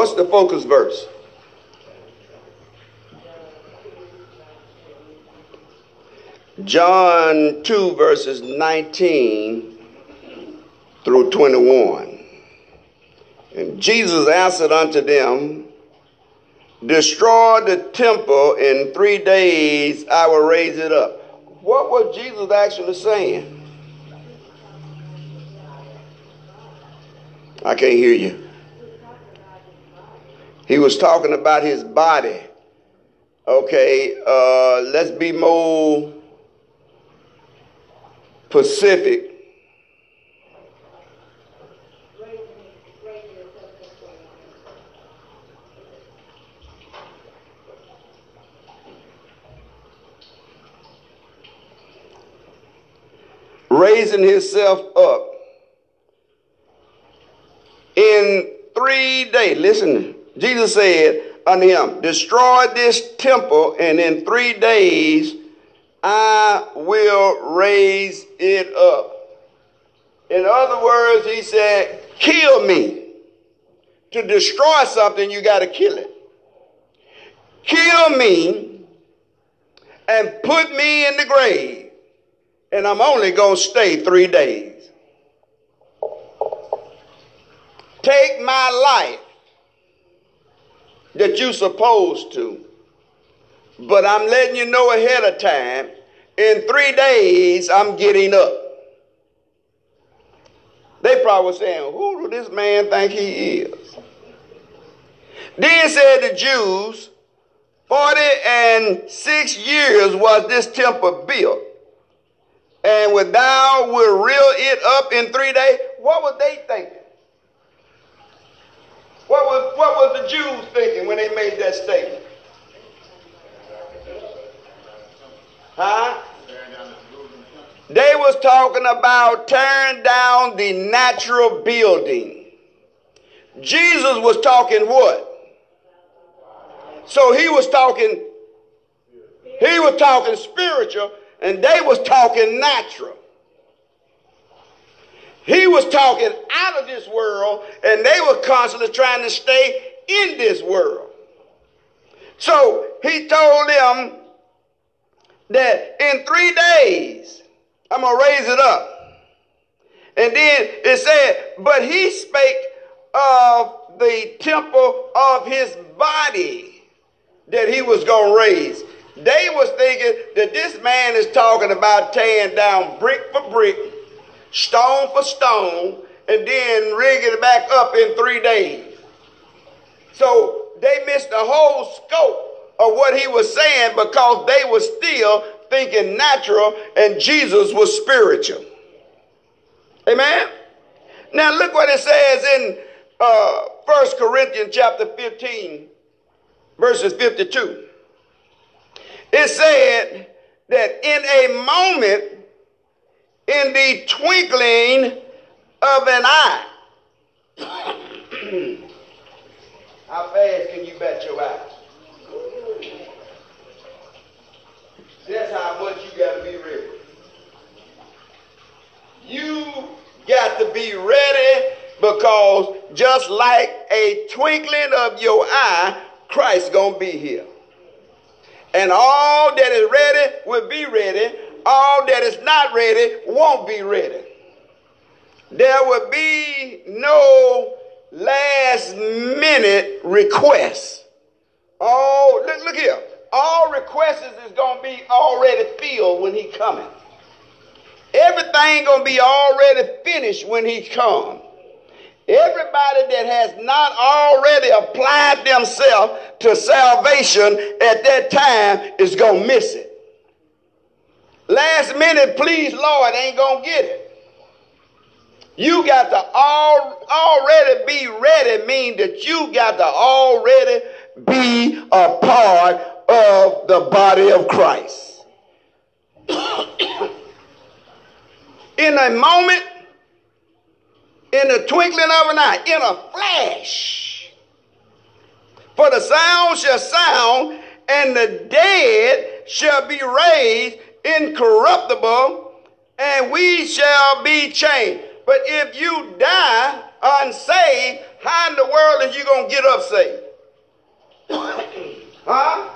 What's the focus verse? John 2, verses 19 through 21. And Jesus answered unto them, Destroy the temple, in three days I will raise it up. What was Jesus actually saying? I can't hear you. He was talking about his body. Okay, uh, let's be more Pacific. Raising himself up in three days. Listen, Jesus said unto him, Destroy this temple, and in three days I will raise it up. In other words, he said, Kill me. To destroy something, you got to kill it. Kill me and put me in the grave, and I'm only going to stay three days. Take my life that you're supposed to but I'm letting you know ahead of time, in three days, I'm getting up. They probably saying, Who do this man think he is? Then said the Jews, Forty and six years was this temple built. And when thou will reel it up in three days, what were they thinking? What was, what was the Jews thinking when they made that statement? Huh? They was talking about tearing down the natural building. Jesus was talking what? So he was talking he was talking spiritual and they was talking natural. He was talking out of this world and they were constantly trying to stay in this world. So he told them that in three days I'm going to raise it up. And then it said, but he spake of the temple of his body that he was going to raise. They was thinking that this man is talking about tearing down brick for brick, stone for stone, and then rigging it back up in three days. So they missed the whole scope of what he was saying because they were still thinking natural and Jesus was spiritual. Amen. Now look what it says in uh, 1 Corinthians chapter 15, verses 52. It said that in a moment, in the twinkling of an eye, how fast can you bet your eyes? That's how much you got to be ready. You got to be ready because just like a twinkling of your eye, Christ's going to be here. And all that is ready will be ready. All that is not ready won't be ready. There will be no last minute requests. Oh, look, look here all requests is going to be already filled when he coming. Everything going to be already finished when he come. Everybody that has not already applied themselves to salvation at that time is going to miss it. Last minute, please, Lord, ain't going to get it. You got to already be ready, mean that you got to already be a part of the body of Christ. in a moment, in the twinkling of an eye, in a flash. For the sound shall sound, and the dead shall be raised incorruptible, and we shall be changed. But if you die unsaved, how in the world are you going to get up saved? huh?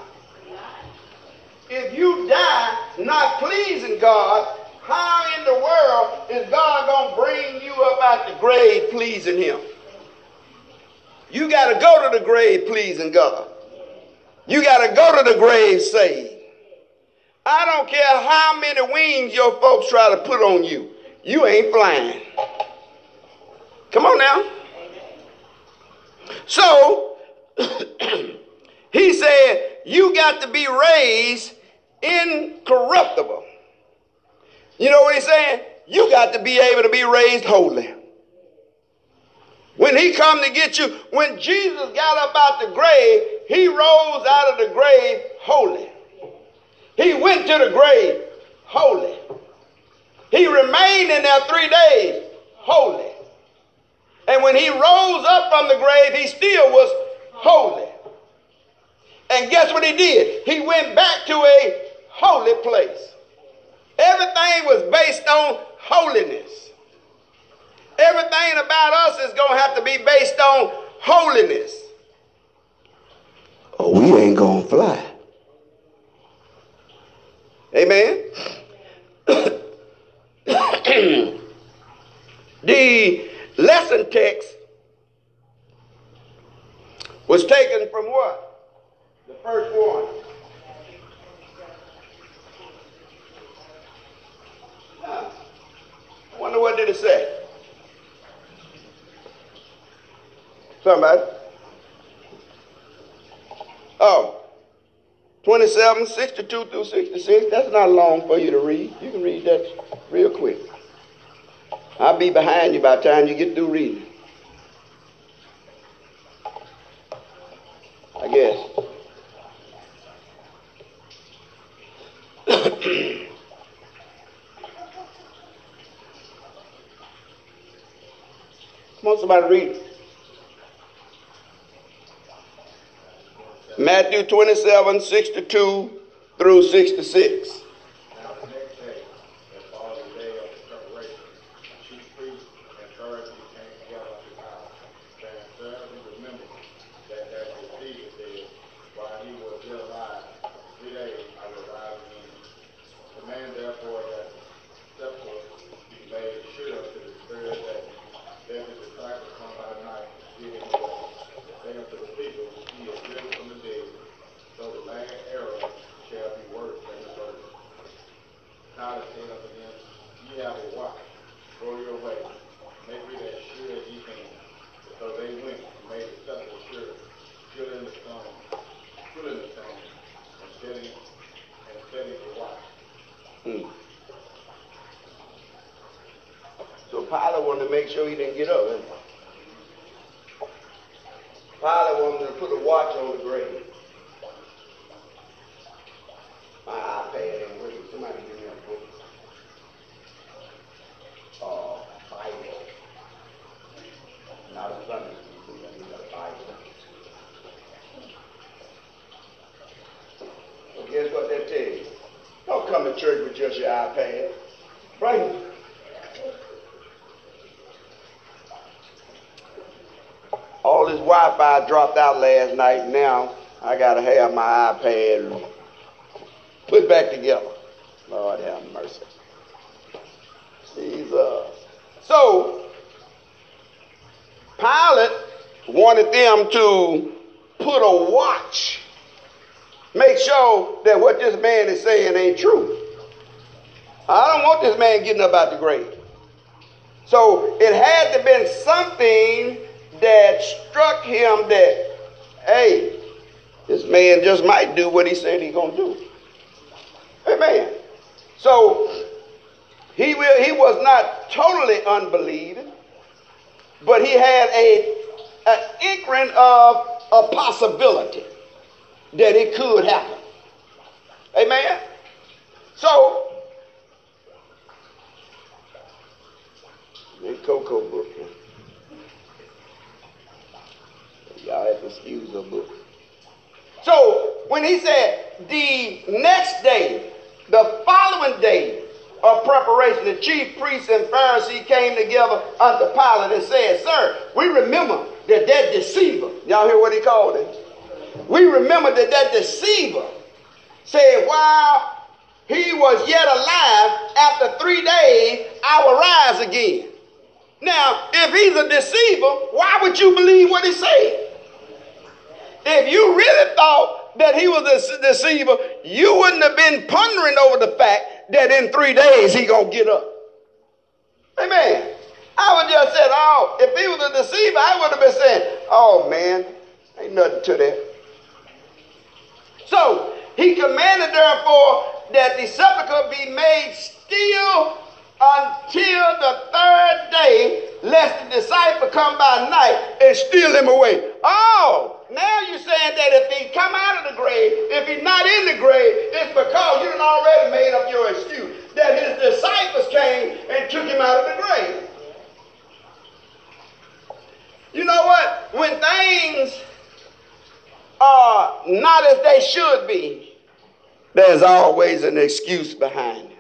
If you die not pleasing God, how in the world is God going to bring you up out the grave pleasing Him? You got to go to the grave pleasing God. You got to go to the grave saved. I don't care how many wings your folks try to put on you, you ain't flying. Come on now. So, he said, You got to be raised incorruptible. You know what he's saying? You got to be able to be raised holy. When he come to get you, when Jesus got up out the grave, he rose out of the grave holy. He went to the grave holy. He remained in there three days holy. And when he rose up from the grave, he still was holy. And guess what he did? He went back to a holy place. Everything was based on holiness. Everything about us is going to have to be based on holiness. Oh, we ain't going to fly. Amen. the lesson text was taken from what? The first one. I wonder what did it say? Somebody? Oh. 27, 62 through 66. That's not long for you to read. You can read that real quick. I'll be behind you by the time you get through reading. I guess. Come on, somebody read. Matthew 27, 62 through 66. Make sure he didn't get up. Pilate wanted to put a watch on the grave. My iPad ain't working. Somebody give me a book. Oh, Bible. Not a Sunday school. You got a Bible. Well, guess what that tells you? Don't come to church with just your iPad. Right? all this Wi-Fi dropped out last night. Now I gotta have my iPad put back together. Lord have mercy. Jesus. So Pilate wanted them to put a watch, make sure that what this man is saying ain't true. I don't want this man getting up out the grave. So it had to been something that struck him that, man just might do what he said he's going to do. Amen. So he, will, he was not totally unbelieving, but he had a, an inkling of a possibility that it could happen. Amen. So, the Coco book. Y'all have to excuse her book. So when he said the next day, the following day, of preparation, the chief priests and Pharisees came together unto Pilate and said, Sir, we remember that that deceiver, y'all hear what he called him? We remember that that deceiver said, while he was yet alive, after three days, I will rise again. Now, if he's a deceiver, why would you believe what he said? If you really thought that he was a deceiver, you wouldn't have been pondering over the fact that in three days he gonna get up. Amen. I would just said, oh, if he was a deceiver, I would have been saying, oh man, ain't nothing to that. So he commanded therefore that the sepulchre be made still until the third day, lest the disciple come by night and steal him away. Oh, now you're saying that if he come out of the grave, if he's not in the grave, it's because you have already made up your excuse that his disciples came and took him out of the grave. You know what? When things are not as they should be, there's always an excuse behind it.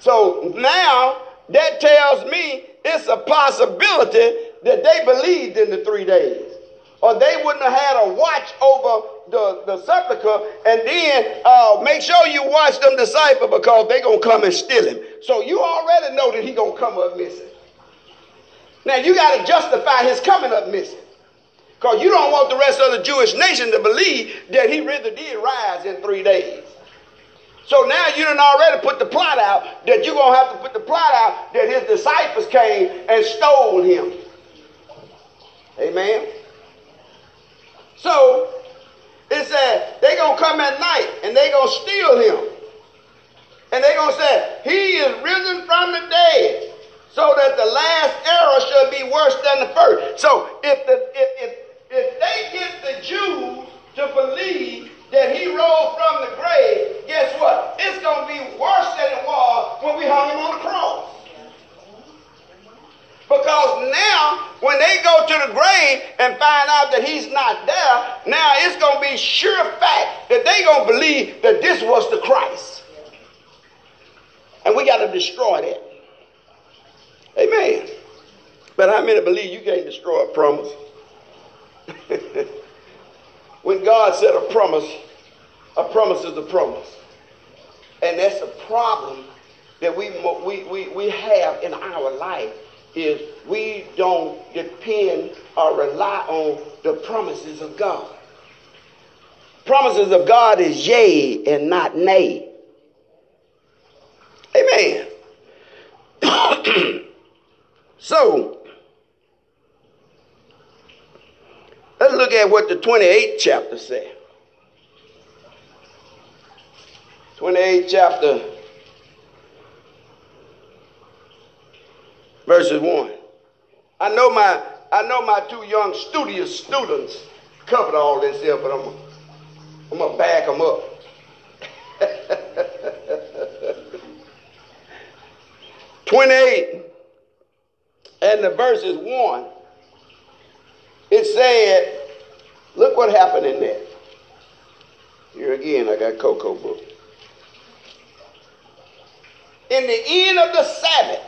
So now that tells me it's a possibility that they believed in the three days. Or they wouldn't have had a watch over the, the sepulchre and then uh, make sure you watch them disciple because they're going to come and steal him. So you already know that he's going to come up missing. Now you got to justify his coming up missing. Because you don't want the rest of the Jewish nation to believe that he really did rise in three days. So now you done already put the plot out that you're going to have to put the plot out that his disciples came and stole him. Amen. So it said they to come at night and they to steal him. And they to say, he is risen from the dead so that the last error should be worse than the first. So if the if, if if they get the Jews to believe that he rose from the grave, guess what? It's to be worse than it was when we hung him on the cross. Because now, when they go to the grave and find out that he's not there, now it's going to be sure fact that they're going to believe that this was the Christ. And we got to destroy that. Amen. But how many believe you can't destroy a promise? when God said a promise, a promise is a promise. And that's a problem that we, we, we, we have in our life is we don't depend or rely on the promises of God. Promises of God is yea and not nay. Amen. so, Let's look at what the 28th chapter said. 28th chapter, verses 1. I know my I know my two young studious students covered all this here, but I'm, I'm gonna back them up. Twenty-eight, and the verses one it said, look what happened in there. Here again, I got Coco book. In the end of the Sabbath,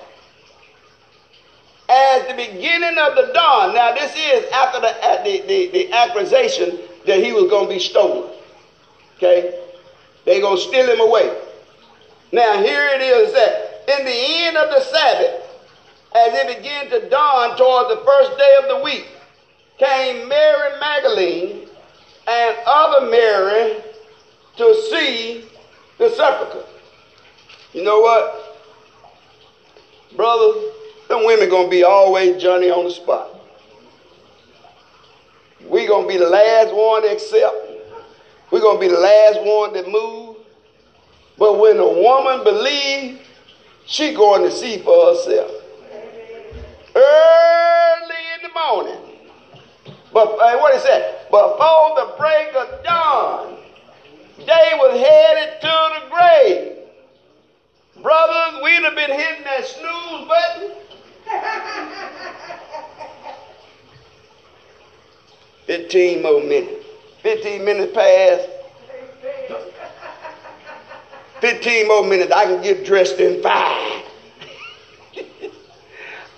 as the beginning of the dawn. Now, this is after the, uh, the, the, the accusation that he was going to be stolen. Okay? They're going to steal him away. Now, here it is that in the end of the Sabbath, as it began to dawn toward the first day of the week, came Mary Magdalene and other Mary to see the sepulchre. You know what? Brothers, them women gonna be always Johnny on the spot. we gonna be the last one to accept. we gonna be the last one to move. But when a woman believes, she going to see for herself. Early in the morning. But uh, what he said, before the break of dawn, they was headed to the grave. Brothers, we'd have been hitting that snooze button. Fifteen more minutes. Fifteen minutes past. 15 more minutes, I can get dressed in five.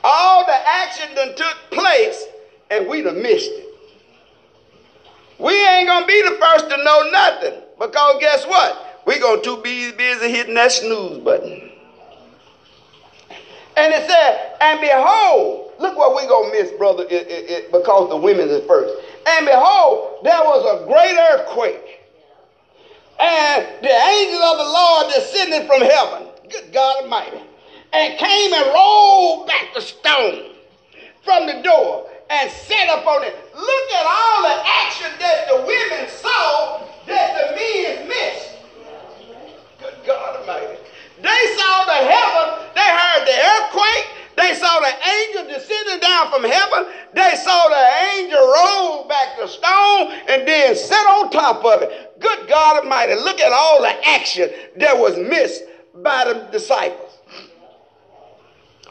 All the action done took place, and we done missed it. We ain't gonna be the first to know nothing, because guess what? We gonna too be busy hitting that snooze button. And it said, and behold, look what we gonna miss, brother, it, it, it, because the women is first. And behold, there was a great earthquake. And the angel of the Lord descended from heaven, good God Almighty, and came and rolled back the stone from the door and sat upon it. Look at all the action that the women saw that the men missed. Good God Almighty. They saw the heaven, they heard the earthquake, they saw the angel descending down from heaven. They saw the angel roll back the stone and then sit on top of it. Good God Almighty, look at all the action that was missed by the disciples.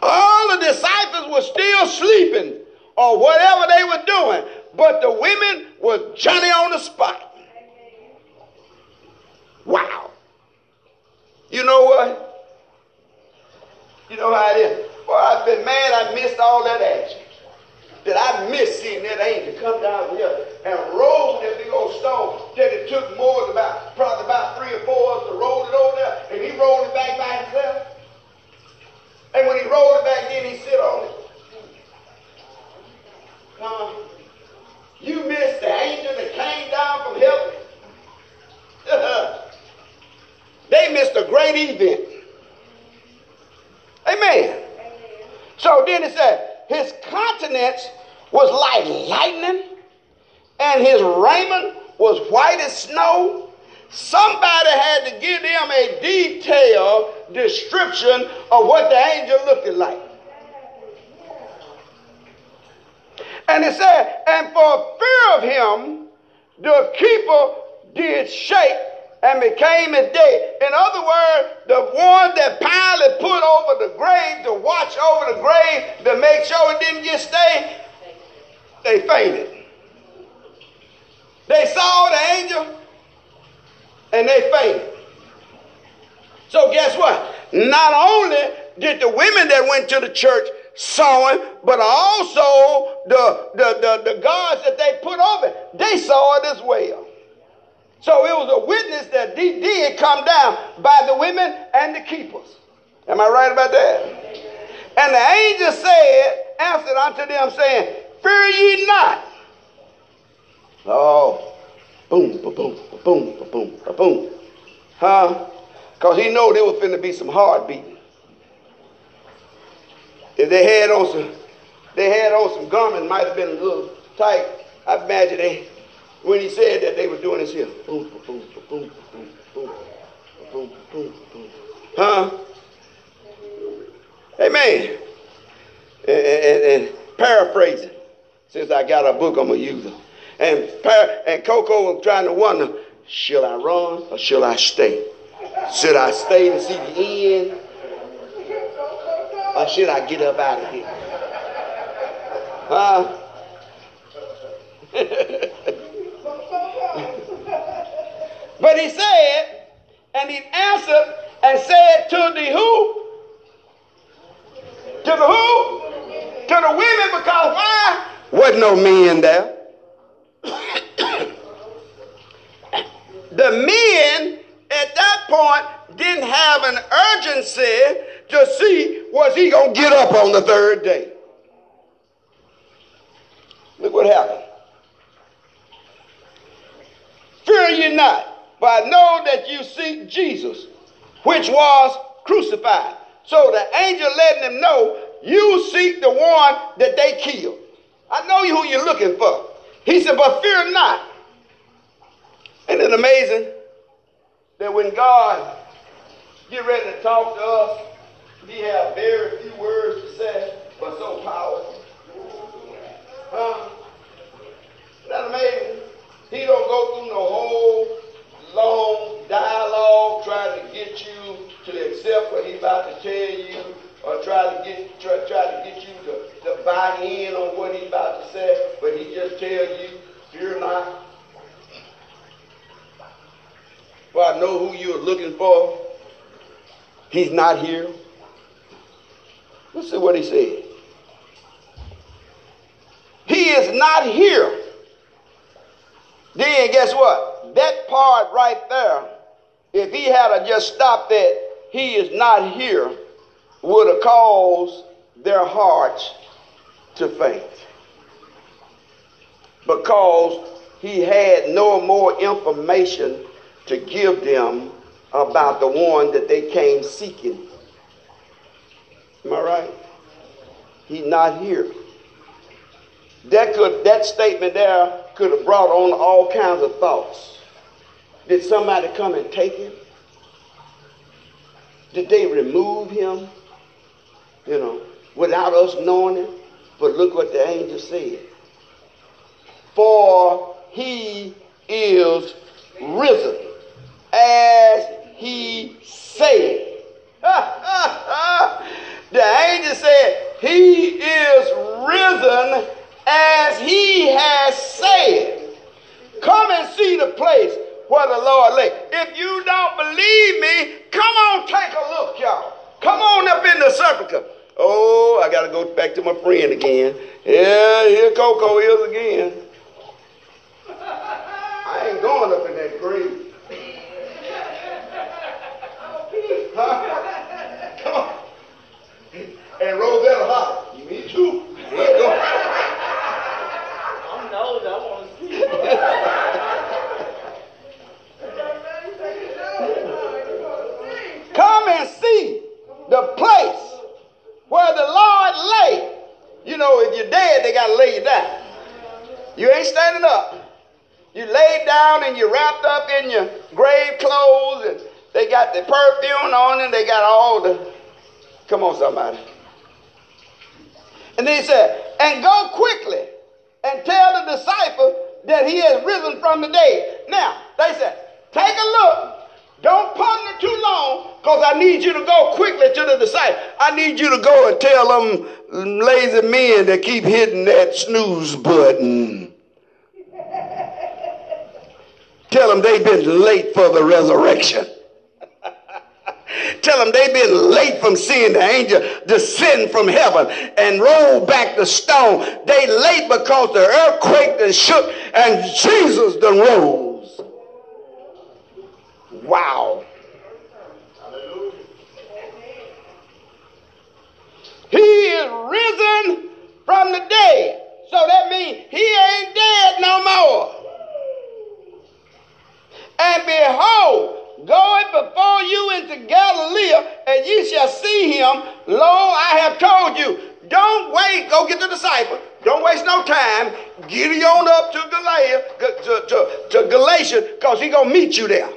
All the disciples were still sleeping or whatever they were doing, but the women were Johnny on the spot. Wow. You know what? You know how it is. Well, I've been mad I missed all that action. That I missed seeing that angel come down here and roll that big old stone that it took more than about, probably about three or four of us to roll it over there. And he rolled it back by himself. And when he rolled it back in, he sit on it. Uh, you missed the angel that came down from heaven. they missed a great event. Amen. So then it said, his countenance was like lightning, and his raiment was white as snow. Somebody had to give them a detailed description of what the angel looked like. And it said, and for fear of him, the keeper did shake and became as dead. In other words, the one that Pilate put over the grave to watch over the grave to make sure it didn't get stained, they fainted. They saw the angel and they fainted. So guess what? Not only did the women that went to the church saw him, but also the, the, the, the guards that they put over, they saw it as well. So it was a witness that he did come down by the women and the keepers. Am I right about that? And the angel said, answered unto them, saying, Fear ye not. Oh, boom, boom, boom, boom, ba boom. Huh? Because he know there was finna be some hard beating. If they had on some, they had on some garments, might have been a little tight. I imagine they when he said that they were doing this here. Huh? Amen. And, and, and paraphrasing, since I got a book, I'm going to use it. And, par- and Coco was trying to wonder, shall I run or shall I stay? Should I stay to see the end? Or should I get up out of here? Huh? But he said, and he answered and said to the who? To the who? To the women, because why? Wasn't no men there. the men at that point didn't have an urgency to see was he going to get up on the third day. Look what happened. Fear ye not. For I know that you seek Jesus, which was crucified. So the angel letting them know you seek the one that they killed. I know who you're looking for. He said, but fear not. Isn't it amazing that when God get ready to talk to us, he have very few words to say, but so powerful. Huh? Isn't that amazing? He don't go through no whole long dialogue trying to get you to accept what he's about to tell you or try to get try, try to get you to, to buy in on what he's about to say, but he just tells you, fear not. For I know who you're looking for. He's not here. Let's see what he said. He is not here. Then guess what? That part right there, if he had just stopped at he is not here, would have caused their hearts to faint. Because he had no more information to give them about the one that they came seeking. Am I right? He's not here. That could that statement there could have brought on all kinds of thoughts. Did somebody come and take him? Did they remove him? You know, without us knowing it? But look what the angel said. For he is risen as he said. the angel said, He is risen as he has said. Come and see the place where the Lord lay. If you don't believe me, come on, take a look, y'all. Come on up in the sepulchre. Oh, I got to go back to my friend again. Yeah, here Coco is again. I ain't going up in that grave. Come on. And Rosetta Hopper. Me too. I'm nosy. I want to see. Come and see the place where the Lord lay. You know, if you're dead, they got to lay you down. You ain't standing up. You laid down and you wrapped up in your grave clothes and they got the perfume on and they got all the. Come on, somebody. And then he said, and go quickly and tell the disciple that he has risen from the dead. Now, they said, take a look. Don't ponder too long because I need you to go quickly to the disciple. I need you to go and tell them lazy men that keep hitting that snooze button. tell them they've been late for the resurrection. Tell them they've been late from seeing the angel descend from heaven and roll back the stone. They late because the earthquake that shook and Jesus done rose. Wow. Hallelujah. He is risen from the dead. So that means he ain't dead no more. And behold, going before you into Galilee, and ye shall see him. Lo, I have told you. Don't wait. Go get the disciple. Don't waste no time. Get on up to Galatia, to, to, to Galatia, because he's going to meet you there.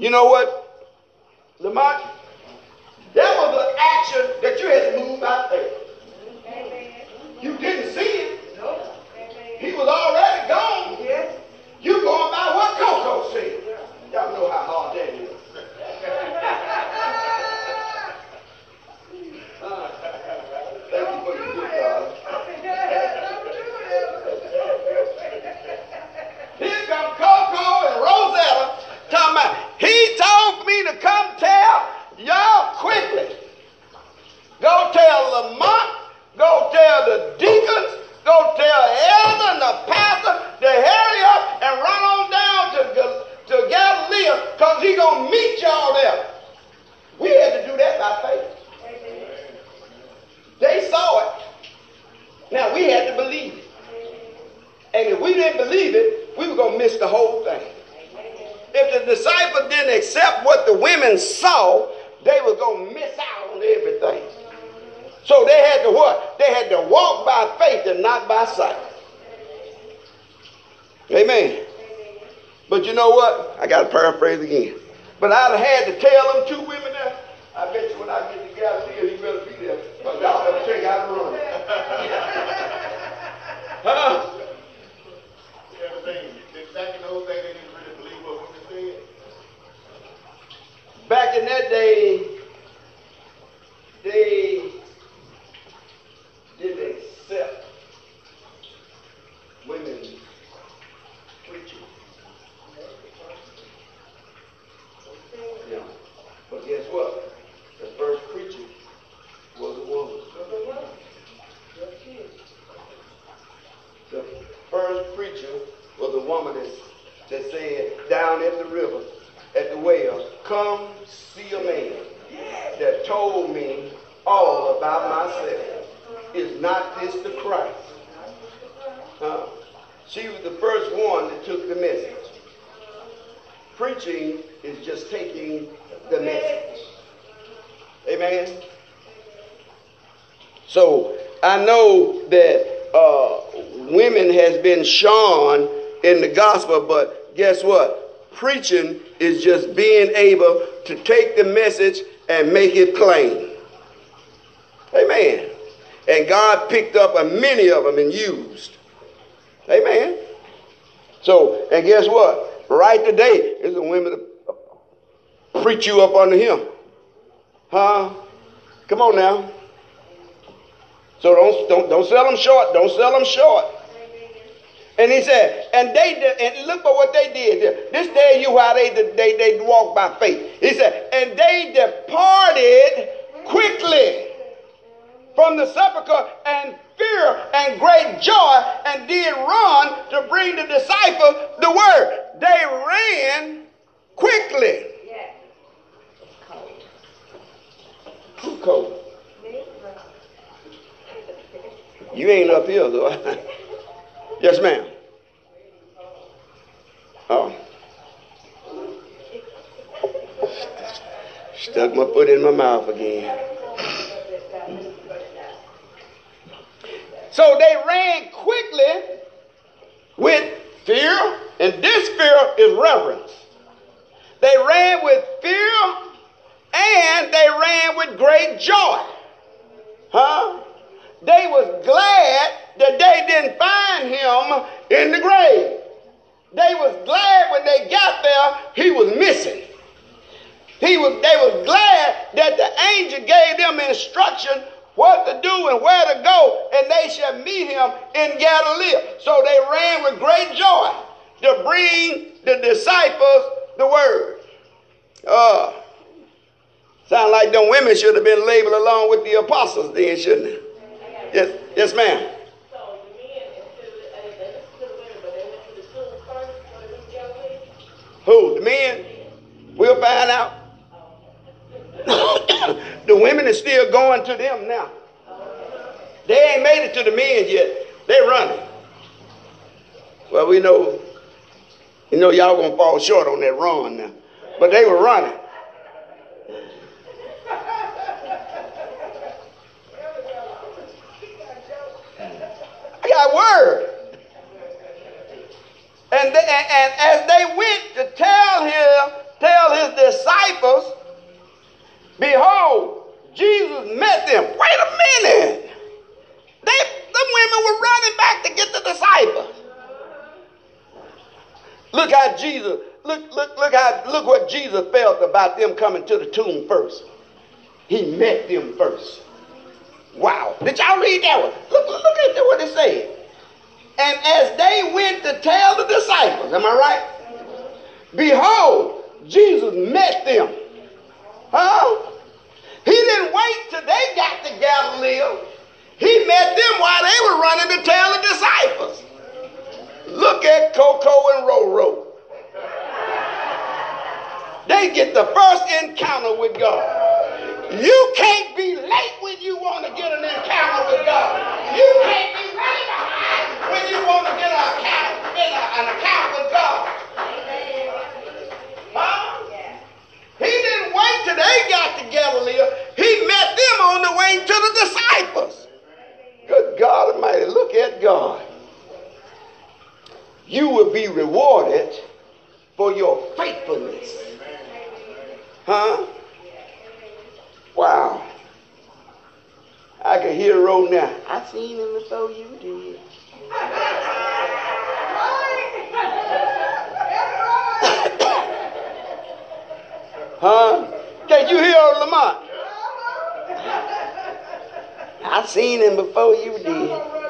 You know what, Lamont? That was an action that you had to move by faith. You didn't see it. He was already gone. You going by what Coco said. Y'all know how hard that is. Here come Coco and Rosetta talking about, to come tell y'all quickly. Go tell Lamont, go tell the deacons, go tell Elder and the pastor to hurry up and run on down to, to Galilee because he's going to meet y'all there. We had to do that by faith. They saw it. Now we had to believe it. And if we didn't believe it, we were going to miss the whole thing. If the disciples didn't accept what the women saw, they were going to miss out on everything. So they had to what? They had to walk by faith and not by sight. Amen. But you know what? I got to paraphrase again. But I'd have had to tell them two women there. I bet you when I get to Galilee, he better be there. But y'all better check out the run. huh? Back in that day, they didn't accept women preaching. Yeah. But guess woman that, that said down at the river, at the well, come see a man that told me all about myself. Is not this the Christ? Uh, she was the first one that took the message. Preaching is just taking the message. Amen. So I know that uh, women has been shone in the gospel, but guess what? Preaching is just being able to take the message and make it plain. Amen. And God picked up a many of them and used. Amen. So, and guess what? Right today is a women to preach you up under him. Huh? Come on now. So don't, don't, don't sell them short. Don't sell them short. And he said, and they did, and look at what they did. This day you how they they they walk by faith. He said, and they departed quickly from the sepulchre and and great joy and did run to bring the disciples the word. They ran quickly. Too cold. You ain't up here though. yes, ma'am. Oh. Stuck my foot in my mouth again. So they ran quickly with fear, and this fear is reverence. They ran with fear and they ran with great joy. Huh? They was glad that they didn't find him in the grave. They was glad when they got there he was missing. He was, they was glad that the angel gave them instruction what to do and where to go, and they shall meet him in Galilee. So they ran with great joy to bring the disciples the word. Uh, sound like them women should have been labeled along with the apostles then, shouldn't it? Yes, yes, ma'am. Who? The men? We'll find out. the women are still going to them now. They ain't made it to the men yet. They're running. Well, we know, you know, y'all gonna fall short on that run now. But they were running. I got word. And, they, and, and as they went to tell him, tell his disciples, behold, Jesus met them. Wait a minute. They, the women were running back to get the disciples. Look how Jesus, look, look, look how, look what Jesus felt about them coming to the tomb first. He met them first. Wow. Did y'all read that one? Look, look at what it said. And as they went to tell the disciples, am I right? Behold, Jesus met them. Huh? He didn't wait till they got to Galilee. He met them while they were running to tell the disciples. Look at Coco and Roro. They get the first encounter with God. You can't be late when you want to get an encounter with God. You can't be running behind when you want to get an account, an account with God. Huh? He didn't wait till they got to Galilee. He met them on the way to the disciples. Good God Almighty, look at God. You will be rewarded for your faithfulness. Huh? Wow. I can hear a roll now. I seen him before you did. Huh? Can you hear Lamont? I seen him before you did.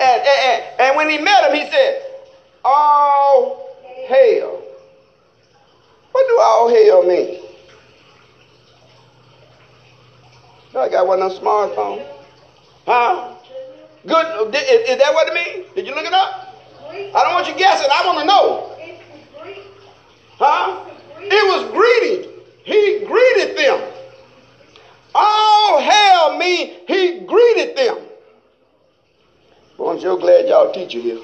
And, and, and when he met him, he said, All hail. What do all hail mean? I got one on them smartphones. Huh? Good. Is, is that what it means? Did you look it up? I don't want you guessing. I want to know. Huh? It was greeting. He greeted them. All hell me. he greeted them. Boy, I'm so glad y'all teacher here.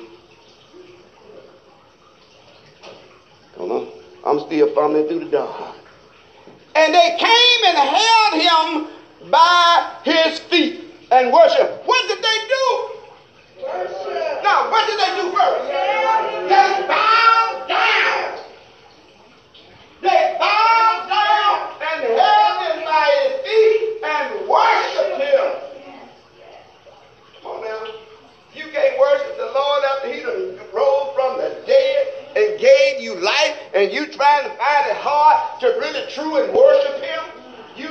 Come on. I'm still fumbling through the dark. And they came and held him by his feet and worship. What did they do? Now, what did they do first? They bowed down. They bowed down and held him by his feet and worshiped him. Come on now. You can't worship the Lord after he done rose from the dead and gave you life, and you trying to find it hard to really true and worship him.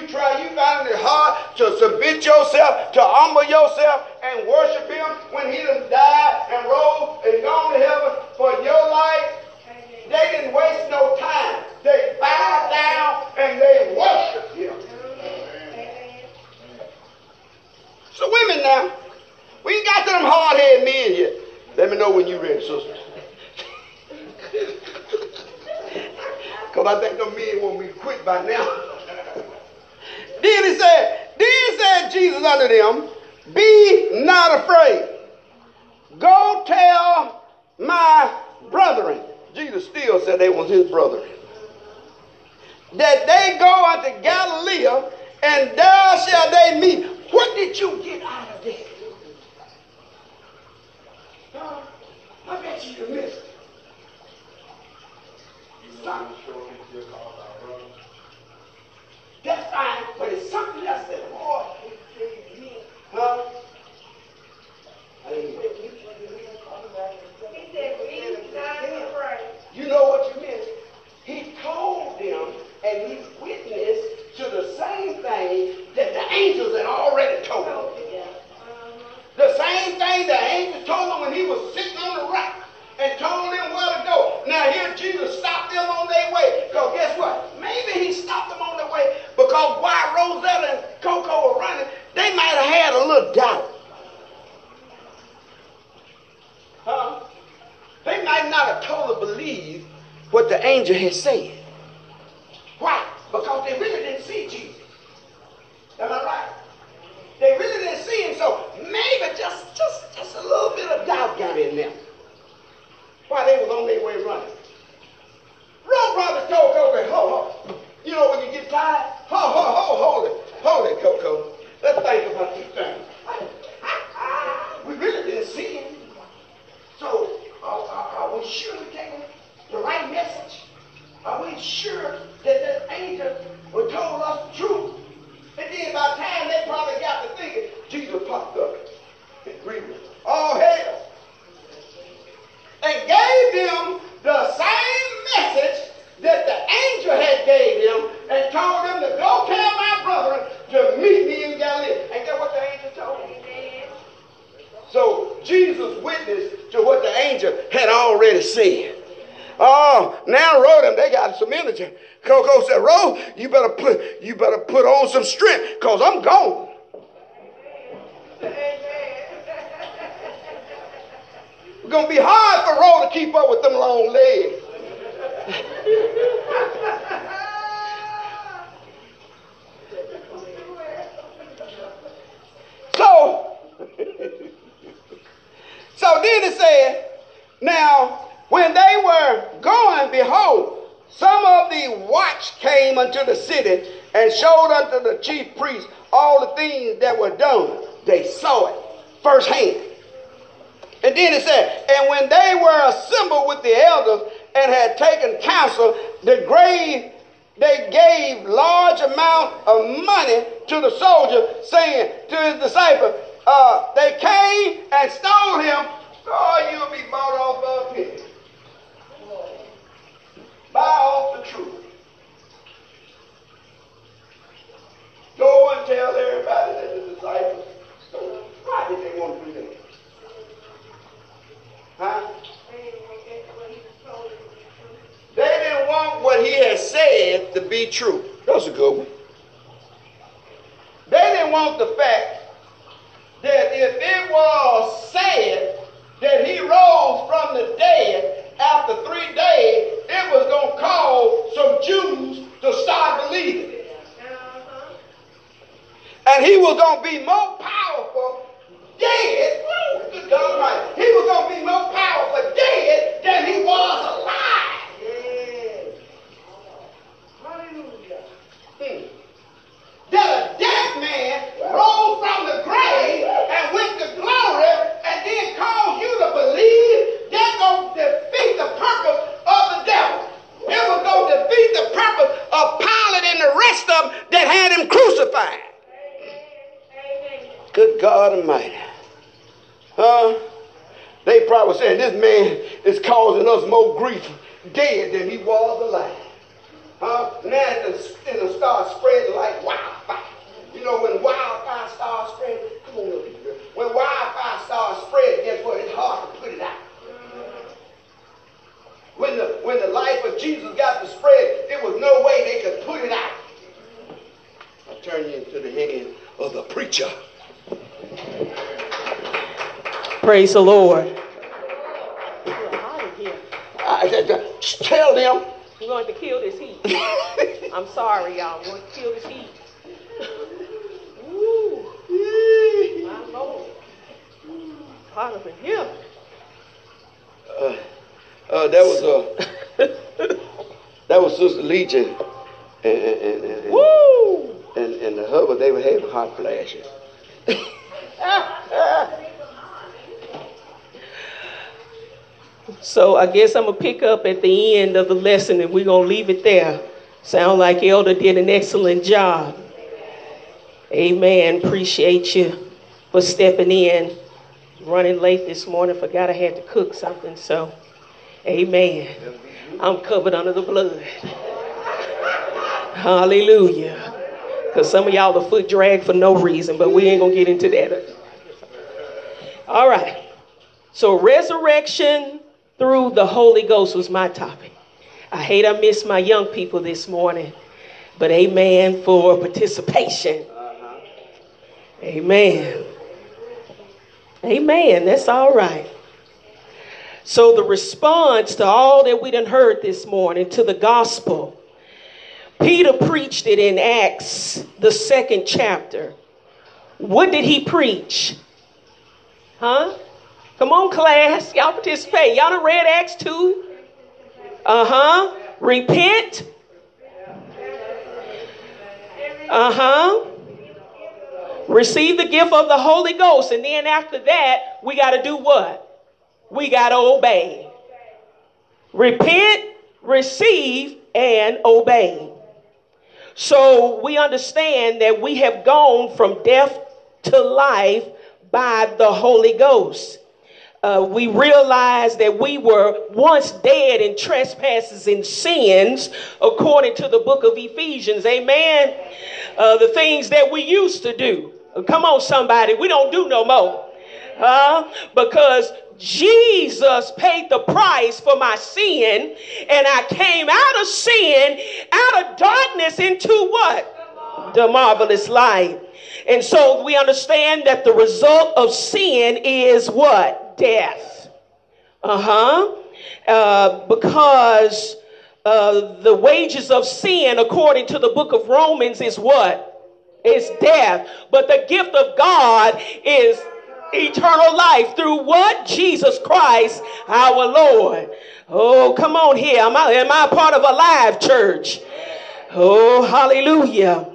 Try, you find it hard to submit yourself, to humble yourself, and worship him when he done died and rose and gone to heaven for your life. They didn't waste no time. They bowed down and they worshiped him. So women now, we ain't got them hard-headed men yet. Let me know when you're ready, sister. Because I think the men want me to quit by now. Then he said, then said Jesus unto them, Be not afraid. Go tell my brethren. Jesus still said they was his brethren. That they go unto Galilee, and there shall they meet. What did you get out of that? 16. Some. Coco said, Ro, you better put you better put on some strength, because I'm gone. It's gonna be hard for Ro to keep up with them long legs. so, so then it said, now when they were going, behold, some of the watch came unto the city and showed unto the chief priests all the things that were done. They saw it firsthand. And then it said, and when they were assembled with the elders and had taken counsel, the grave they gave large amount of money to the soldier, saying to his disciples, uh, they came and stole him. Oh, you'll be bought off of here. Buy off the truth. Go and tell everybody that the disciples stole. Why did they want to do that? Huh? They didn't want what he had said to be true. That's a good one. They didn't want the fact that if it was said that he rose from the dead after three days, it was going to cause some Jews to start believing. And he was going to be more powerful dead. Good God right. He was going to be more powerful dead than he was alive. Hallelujah. Hmm. That a dead man rose from the grave and went to glory and then caused you to believe that's going to defeat the purpose of the devil. It was going to defeat the purpose of Pilate and the rest of them that had him crucified. Good God Almighty. Huh? They probably saying this man is causing us more grief dead than he was alive. Huh? Now it'll start spreading like wildfire. You know, when wildfire starts spreading, come on, people. When wildfire starts spreading, guess what? It's hard to put it out. When the when the life of Jesus got to spread, there was no way they could put it out. I turn you into the hand of the preacher. Praise the Lord. I, tell them. We're going to kill this heat. I'm sorry, y'all. We're going to kill this heat. Ooh. My Lord. Hotter than him. Uh, uh, that was uh, that was Sister Legion and and, and, and, Woo! and, and the Hubbard. They were having hot flashes. So I guess I'm gonna pick up at the end of the lesson and we're gonna leave it there. Sound like Elder did an excellent job. Amen. Appreciate you for stepping in. Running late this morning, forgot I had to cook something, so amen. I'm covered under the blood. Hallelujah. Because some of y'all are foot drag for no reason, but we ain't gonna get into that. All right. So resurrection through the Holy Ghost was my topic. I hate I missed my young people this morning, but amen for participation. Uh-huh. Amen. Amen. That's all right. So the response to all that we done heard this morning to the gospel, Peter preached it in Acts, the second chapter. What did he preach? Huh? Come on, class. Y'all participate. Y'all done read Acts 2? Uh huh. Repent. Uh huh. Receive the gift of the Holy Ghost. And then after that, we got to do what? We got to obey. Repent, receive, and obey. So we understand that we have gone from death to life by the Holy Ghost uh, we realize that we were once dead in trespasses and sins, according to the book of Ephesians. Amen. Uh, the things that we used to do. Come on, somebody. We don't do no more. Huh? because Jesus paid the price for my sin, and I came out of sin, out of darkness into what? The marvelous light. And so we understand that the result of sin is what? Death. Uh-huh. Uh, because uh, the wages of sin, according to the book of Romans, is what? Is death. But the gift of God is eternal life through what? Jesus Christ, our Lord. Oh, come on here. Am I, am I part of a live church? Oh, hallelujah.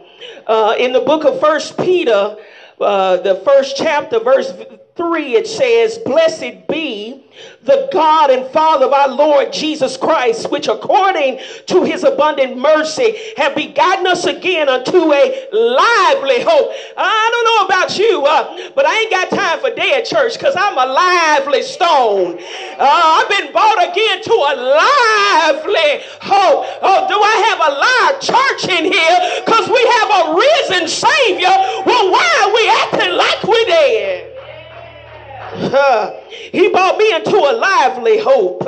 Uh, in the book of First Peter, uh, the first chapter, verse 3, it says, Blessed be the God and Father of our Lord Jesus Christ, which according to his abundant mercy have begotten us again unto a lively hope. I don't know about you, uh, but I ain't got time for dead church because I'm a lively stone. Uh, I've been brought again to a lively hope. Oh, do I have a live church in here? Because we have a risen Savior. Well, why are we acting like we're dead? He brought me into a lively hope.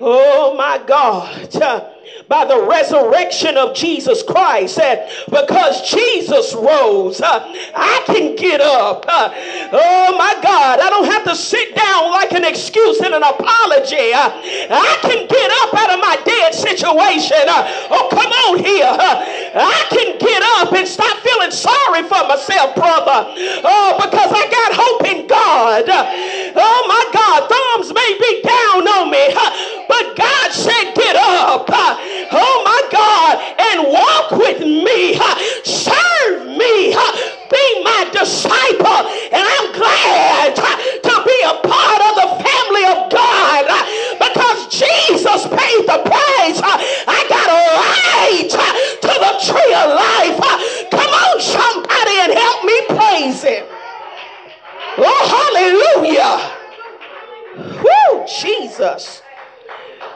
Oh my God. By the resurrection of Jesus Christ. And because Jesus rose, uh, I can get up. Uh, oh my God, I don't have to sit down like an excuse and an apology. Uh, I can get up out of my dead situation. Uh, oh, come on here. Uh, I can get up and stop feeling sorry for myself, brother. Oh, because I got hope in God. Oh my God, thumbs may be down on me, but God said, get up. Oh my God, and walk with me. Serve me. Be my disciple. And I'm glad to be a part of the family of God because Jesus paid the price. I got a right to the tree of life. Come on, somebody, and help me praise him. Oh, hallelujah. Woo, Jesus.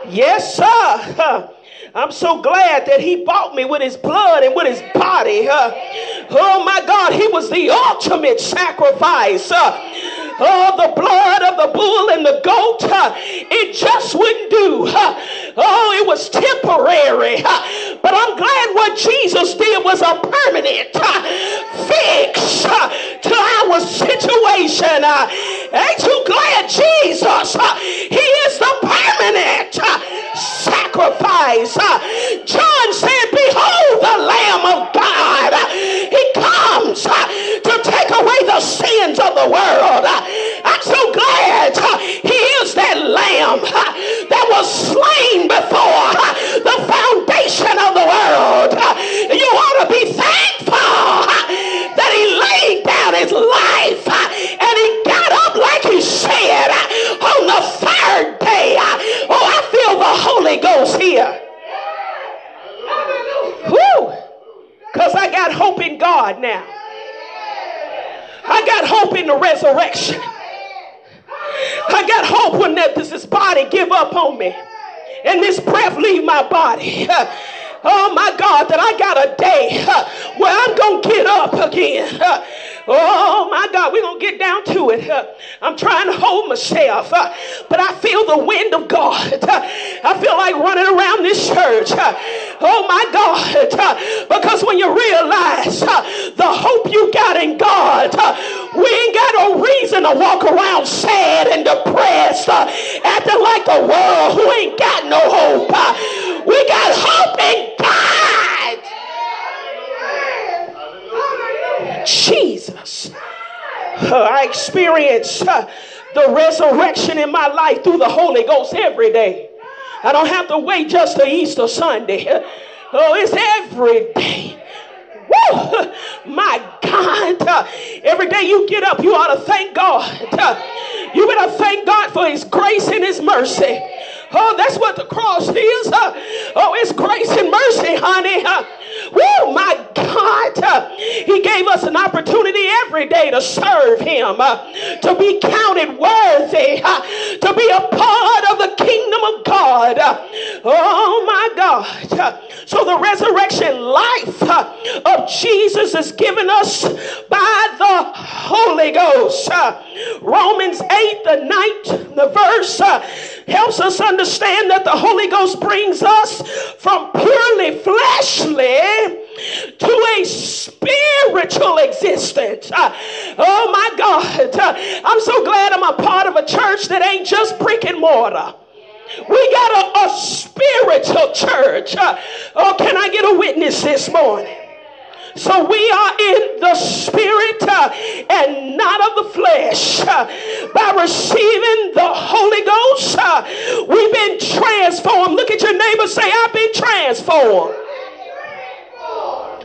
Yes, sir. I'm so glad that he bought me with his blood and with his body. oh my God, he was the ultimate sacrifice. oh, the blood of the bull and the goat, it just wouldn't do. oh, it was temporary. but I'm glad what Jesus did was a permanent fix to our situation. Ain't you glad Jesus? Uh, he is the permanent uh, sacrifice. Uh, John said, Behold the Lamb of God. He comes to take away the sins of the world. I'm so glad he is that lamb Because I got hope in God now. I got hope in the resurrection. I got hope when that, this body give up on me and this breath leave my body. Oh my God, that I got a day where I'm going to get up again. Oh my God, we're going to get down to it. I'm trying to hold myself, but I feel the wind of God. I feel like running around this church. Oh my God, because when you realize the hope you got in God, we ain't got no reason to walk around sad and depressed, acting like the world who ain't got no hope. We got hope in God. Jesus. Uh, I experience uh, the resurrection in my life through the Holy Ghost every day. I don't have to wait just to Easter Sunday. Oh, it's every day. Woo! My God. Every day you get up, you ought to thank God. You better thank God for His grace and His mercy. Oh, that's what the cross is. Oh, it's grace and mercy, honey. Woo, my God. He gave us an opportunity every day to serve Him, uh, to be counted worthy, uh, to be a part of the kingdom of God. Oh, my God. So the resurrection life uh, of Jesus is given us by the Holy Ghost. Romans 8, the ninth the verse, helps us understand that the Holy Ghost brings us from purely fleshly to a spiritual existence. Uh, oh my God. Uh, I'm so glad I'm a part of a church that ain't just brick and mortar. We got a, a spiritual church. Uh, oh, can I get a witness this morning? So we are in the spirit uh, and not of the flesh. Uh, by receiving the Holy Ghost, uh, we've been transformed. Look at your neighbor say, I've been transformed.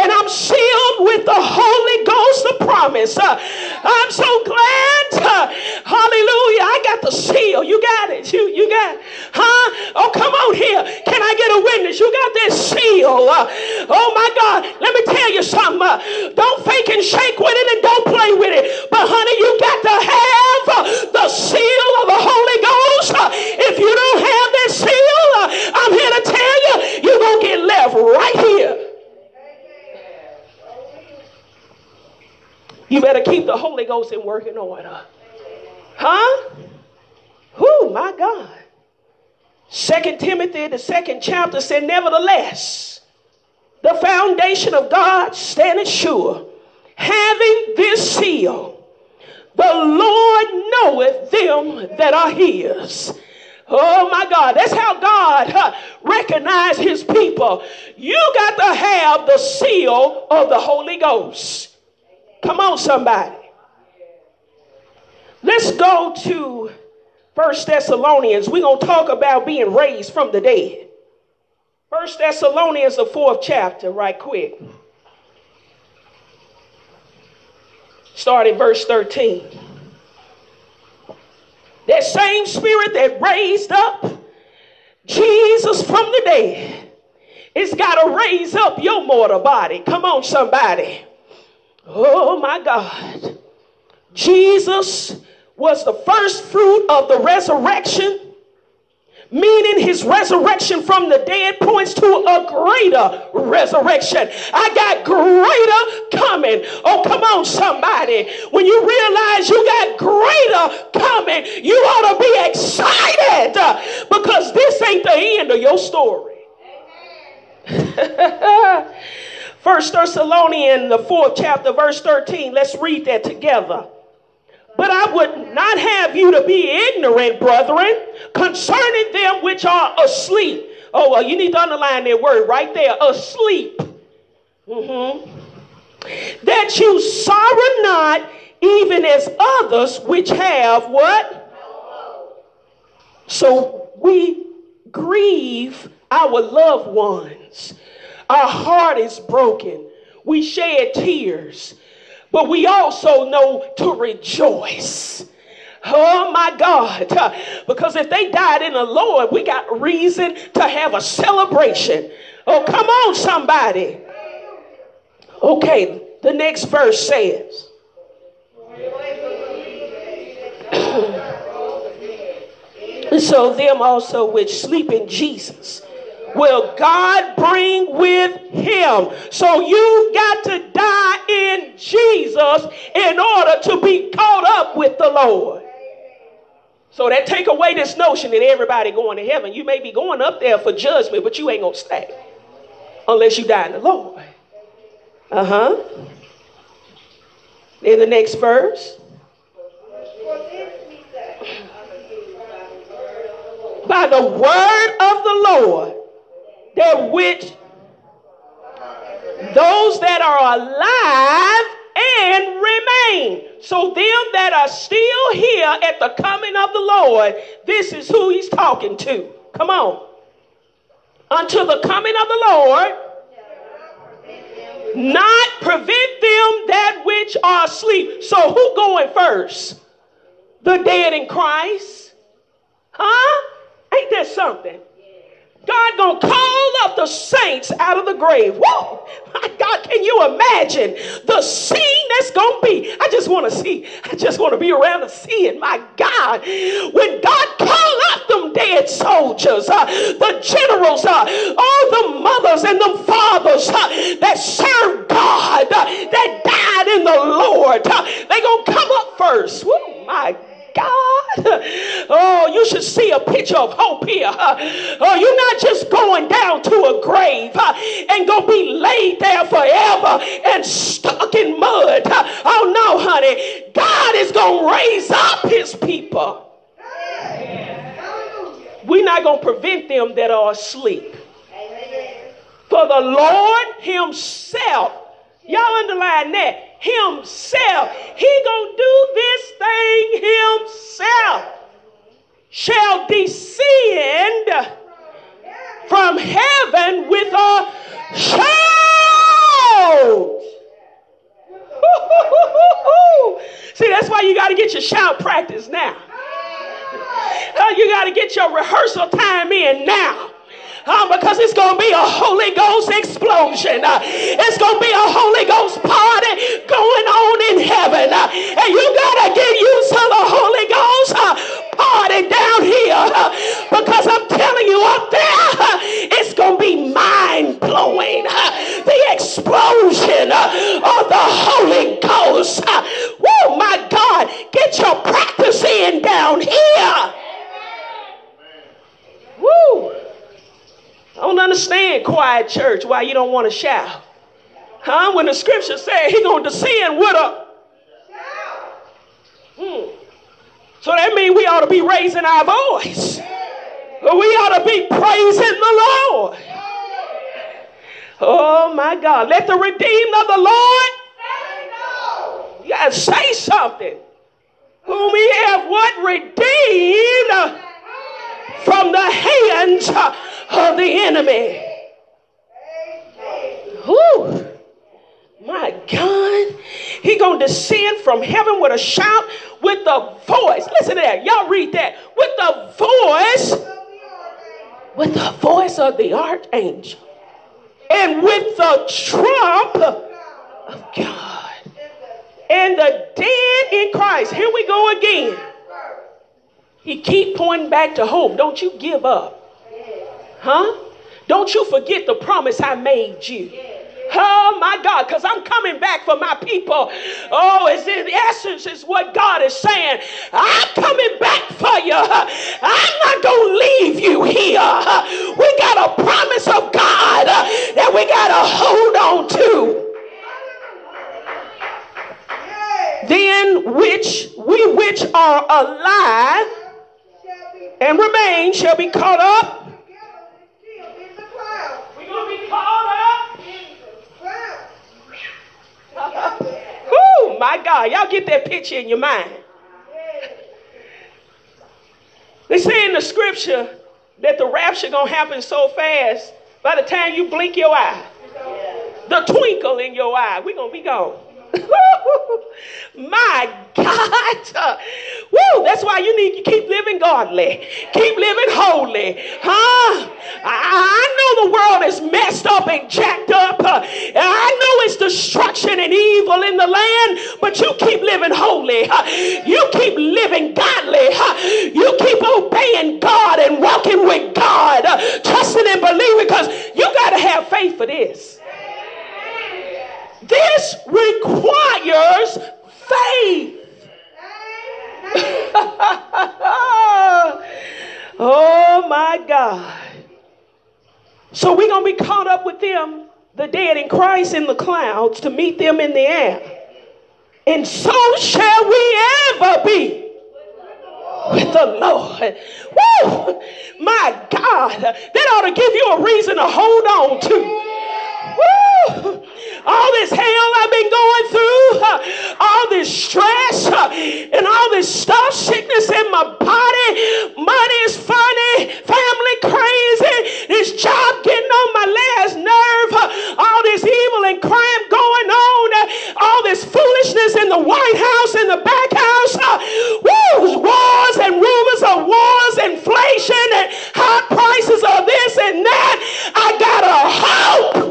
and I'm sealed with the Holy Ghost of promise. Uh, I'm so glad. Uh, hallelujah. I got the seal. You got it. You, you got it. Huh? Oh, come on here. Can I get a witness? You got this seal. Uh, oh, my God. Let me tell you something. Uh, don't fake and shake with it and don't play with it. But, honey, you got to have uh, the seal of the Holy Ghost. If you don't have that seal, I'm here to tell you, you're going to get left right here. You better keep the Holy Ghost in working order. Huh? Who, my God. Second Timothy, the second chapter said, Nevertheless, the foundation of God standeth sure, having this seal, the Lord knoweth them that are his. Oh my God, that's how God huh, recognize his people. You got to have the seal of the Holy Ghost. Come on, somebody. Let's go to First Thessalonians. We're going to talk about being raised from the dead. First Thessalonians, the fourth chapter, right quick. Start at verse 13. That same spirit that raised up Jesus from the dead, it's got to raise up your mortal body. Come on, somebody. Oh my God. Jesus was the first fruit of the resurrection meaning his resurrection from the dead points to a greater resurrection. I got greater coming. Oh, come on, somebody. When you realize you got greater coming, you ought to be excited because this ain't the end of your story. First Thessalonians, the fourth chapter, verse 13. Let's read that together. But I would not have you to be ignorant, brethren, concerning them which are asleep. Oh, well, you need to underline that word right there asleep. Mm-hmm. That you sorrow not, even as others which have what? So we grieve our loved ones. Our heart is broken. We shed tears but we also know to rejoice. Oh my God. Because if they died in the Lord, we got reason to have a celebration. Oh, come on, somebody. Okay, the next verse says. so them also which sleep in Jesus will God bring with him. So you've got to die in Jesus in order to be caught up with the Lord. So that take away this notion that everybody going to heaven. You may be going up there for judgment, but you ain't gonna stay unless you die in the Lord. Uh huh. In the next verse. By the word of the Lord that which those that are alive and remain. So, them that are still here at the coming of the Lord, this is who he's talking to. Come on. Until the coming of the Lord, not prevent them that which are asleep. So, who going first? The dead in Christ? Huh? Ain't that something? God gonna call up the saints out of the grave. Whoa! My God, can you imagine the scene that's gonna be? I just want to see. I just want to be around to see it. My God, when God call up them dead soldiers, uh, the generals, uh, all the mothers and the fathers uh, that served God, uh, that died in the Lord, uh, they gonna come up first. Whoa, my God. Oh, you should see a picture of hope here. Oh, you're not just going down to a grave uh, and gonna be laid there forever and stuck in mud. Oh no, honey. God is gonna raise up his people. We're not gonna prevent them that are asleep. For the Lord Himself, y'all underline that himself. He gonna do this thing himself. Shall descend from heaven with a shout. See, that's why you got to get your shout practice now. Uh, you got to get your rehearsal time in now uh, because it's going to be a Holy Ghost explosion. Uh, it's going to be a Holy Ghost party going on in heaven. Uh, and you got to get used to the Holy Ghost uh, party down here uh, because I'm telling you up there, uh, it's going to be mind blowing. the explosion of the Holy Ghost. Whoa, my God, get your practice in down here. Woo! Understand quiet church why you don't want to shout. Huh? When the scripture said he gonna descend with a hmm. So that means we ought to be raising our voice. We ought to be praising the Lord. Oh my God. Let the redeemed of the Lord. You gotta say something. Whom we have what? Redeemed from the hands of the enemy. Whew. My God. He gonna descend from heaven with a shout, with the voice. Listen to that. Y'all read that. With the voice, with the voice of the archangel. And with the trump of God. And the dead in Christ. Here we go again. He keep pointing back to hope. Don't you give up. Huh? Don't you forget the promise I made you. Oh my God, because I'm coming back for my people. Oh, it's in essence, is what God is saying. I'm coming back for you. I'm not to leave you here. We got a promise of God that we got to hold on to. Then which we which are alive and remain shall be caught up. We're going to be caught up. oh my God. Y'all get that picture in your mind. They say in the scripture that the rapture going to happen so fast, by the time you blink your eye, the twinkle in your eye, we're going to be gone. My God. Woo, that's why you need to keep living godly. Keep living holy. Huh? I, know the world is messed up and jacked up. I know it's destruction and evil in the land, but you keep living holy. You keep living godly. You keep obeying God and walking with God, trusting and believing because you got to have faith for this. This requires faith. oh my God. So we're going to be caught up with them, the dead in Christ in the clouds, to meet them in the air. And so shall we ever be with the Lord. Woo! My God, that ought to give you a reason to hold on to. Woo! All this hell I've been going through, uh, all this stress, uh, and all this stuff, sickness in my body, money is funny, family crazy, this job getting on my last nerve, uh, all this evil and crime going on, all this foolishness in the White House, in the back house, wars and rumors of wars, inflation, and high prices of this and that. I got a hope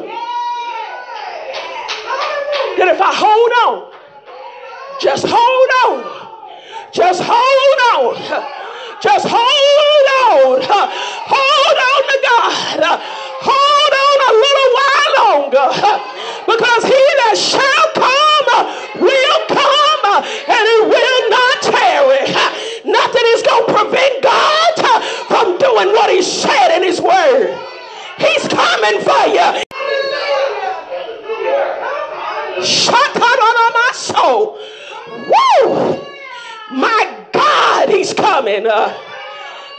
that if I hold on, just hold on, just hold on, just hold on, hold on to God, hold on a little while longer, because he that shall come will come and he will not tarry. Nothing is going to prevent God from doing what he said in his word. He's coming for you. Shakaramaso. Woo! My God, he's coming. Uh,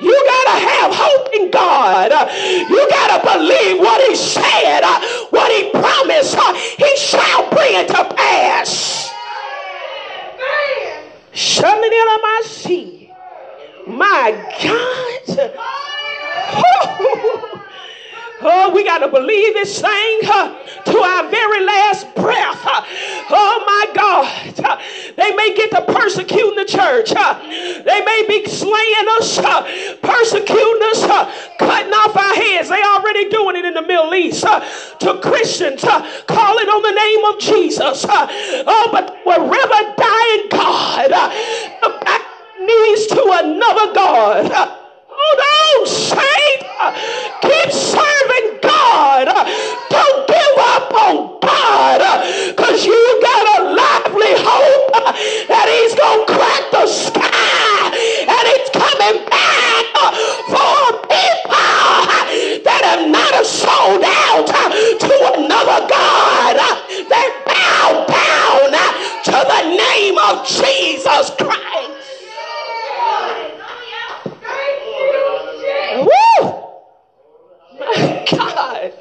you gotta have hope in God. Uh, you gotta believe what He said, uh, what He promised. Uh, he shall bring it to pass. Shalini my seed. My God. Oh, we got to believe this thing uh, to our very last breath. Oh, my God. They may get to persecuting the church. They may be slaying us, persecuting us, cutting off our heads. They already doing it in the Middle East to Christians, calling on the name of Jesus. oh, but wherever dying God needs to another God. Hold on, saint. Keep serving God. Don't give up on God because you got a lively hope that He's going to crack the sky and it's coming back for people that have not sold out to another God. They bow down to the name of Jesus Christ. A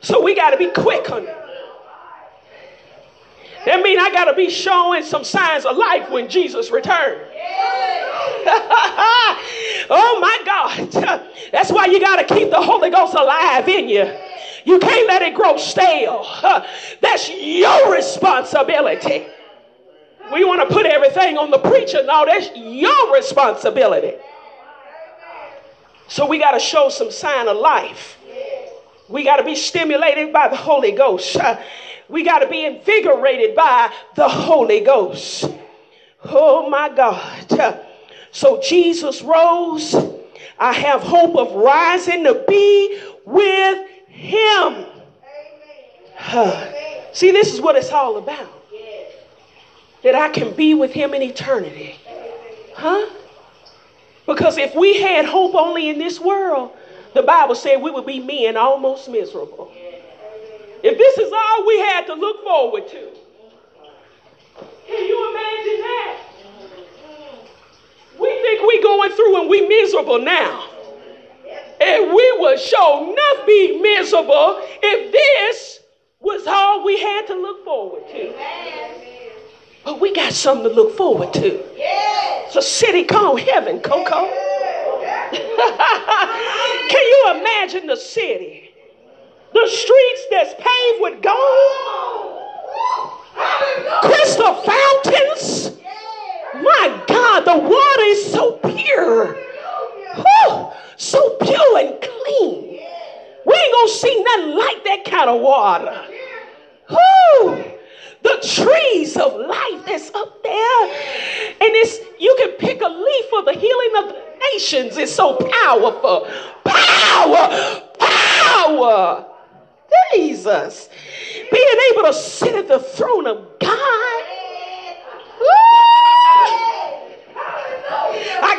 So we got to be quick honey. That means I got to be showing some signs of life when Jesus returns. oh my God. That's why you got to keep the Holy Ghost alive in you. You can't let it grow stale. That's your responsibility. We want to put everything on the preacher. No, that's your responsibility. So we got to show some sign of life. We got to be stimulated by the Holy Ghost. Uh, we got to be invigorated by the Holy Ghost. Oh my God. Uh, so Jesus rose. I have hope of rising to be with him. See, this is what it's all about. That I can be with him in eternity. Huh? Because if we had hope only in this world, the Bible said we would be men almost miserable. If this is all we had to look forward to, can you imagine that? We think we going through and we miserable now. And we would show not be miserable if this was all we had to look forward to. But we got something to look forward to. It's a city called heaven, Coco. Can you imagine the city? The streets that's paved with gold, crystal fountains. My God, the water is so pure, Whew, so pure and clean. We ain't gonna see nothing like that kind of water. Whew, the trees of life that's up there, and it's you can pick a leaf for the healing of the nations. It's so powerful, power, power. Jesus. Being able to sit at the throne of God.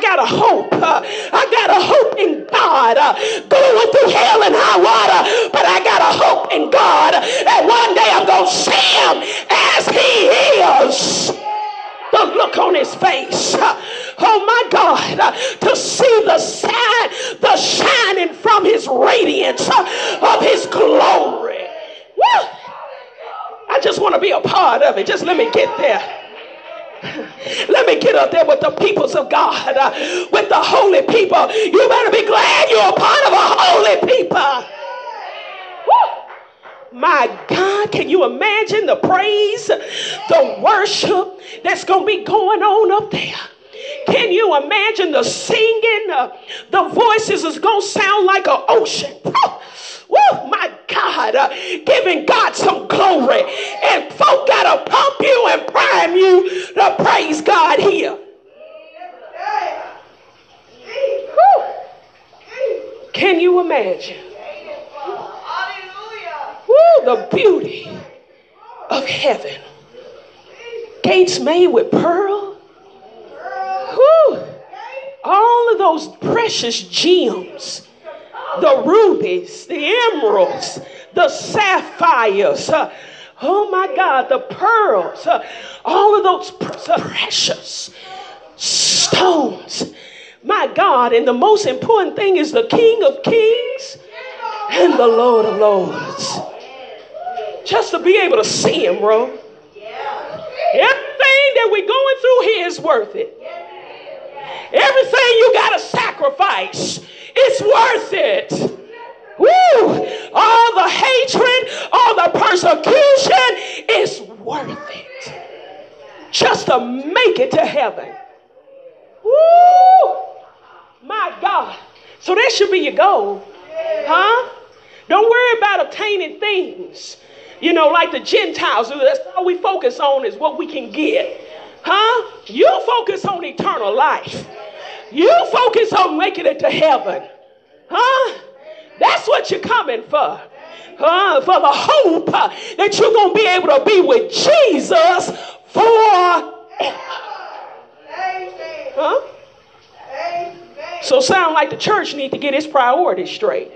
Got a hope. Uh, I got a hope in God. Uh, going through hell and high water, but I got a hope in God that one day I'm going to see Him as He is. The look on His face. Uh, oh my God, to see the sign, the shining from His radiance of His glory. Woo! I just want to be a part of it. Just let me get there. Let me get up there with the peoples of God, uh, with the holy people. You better be glad you're a part of a holy people. My God, can you imagine the praise, the worship that's going to be going on up there? Can you imagine the singing? Uh, the voices is going to sound like an ocean. Woo, my God, uh, giving God some glory. And folk got to pump you and prime you to praise God here. Can you imagine? Woo, the beauty of heaven. Gates made with pearl. Woo. All of those precious gems the rubies, the emeralds, the sapphires. Uh, oh my God, the pearls, uh, all of those pr- uh, precious stones. My God, and the most important thing is the King of Kings and the Lord of Lords. Just to be able to see Him, bro. Everything that we're going through here is worth it. Everything you got to sacrifice it's worth it. Woo! All the hatred, all the persecution is worth it. Just to make it to heaven. Woo! My God. So that should be your goal. Huh? Don't worry about obtaining things. You know, like the Gentiles, that's all we focus on is what we can get. Huh? You focus on eternal life. You focus on making it to heaven. Huh? That's what you're coming for. Huh? for the hope uh, that you're going to be able to be with Jesus forever. Huh? So sound like the church need to get its priorities straight.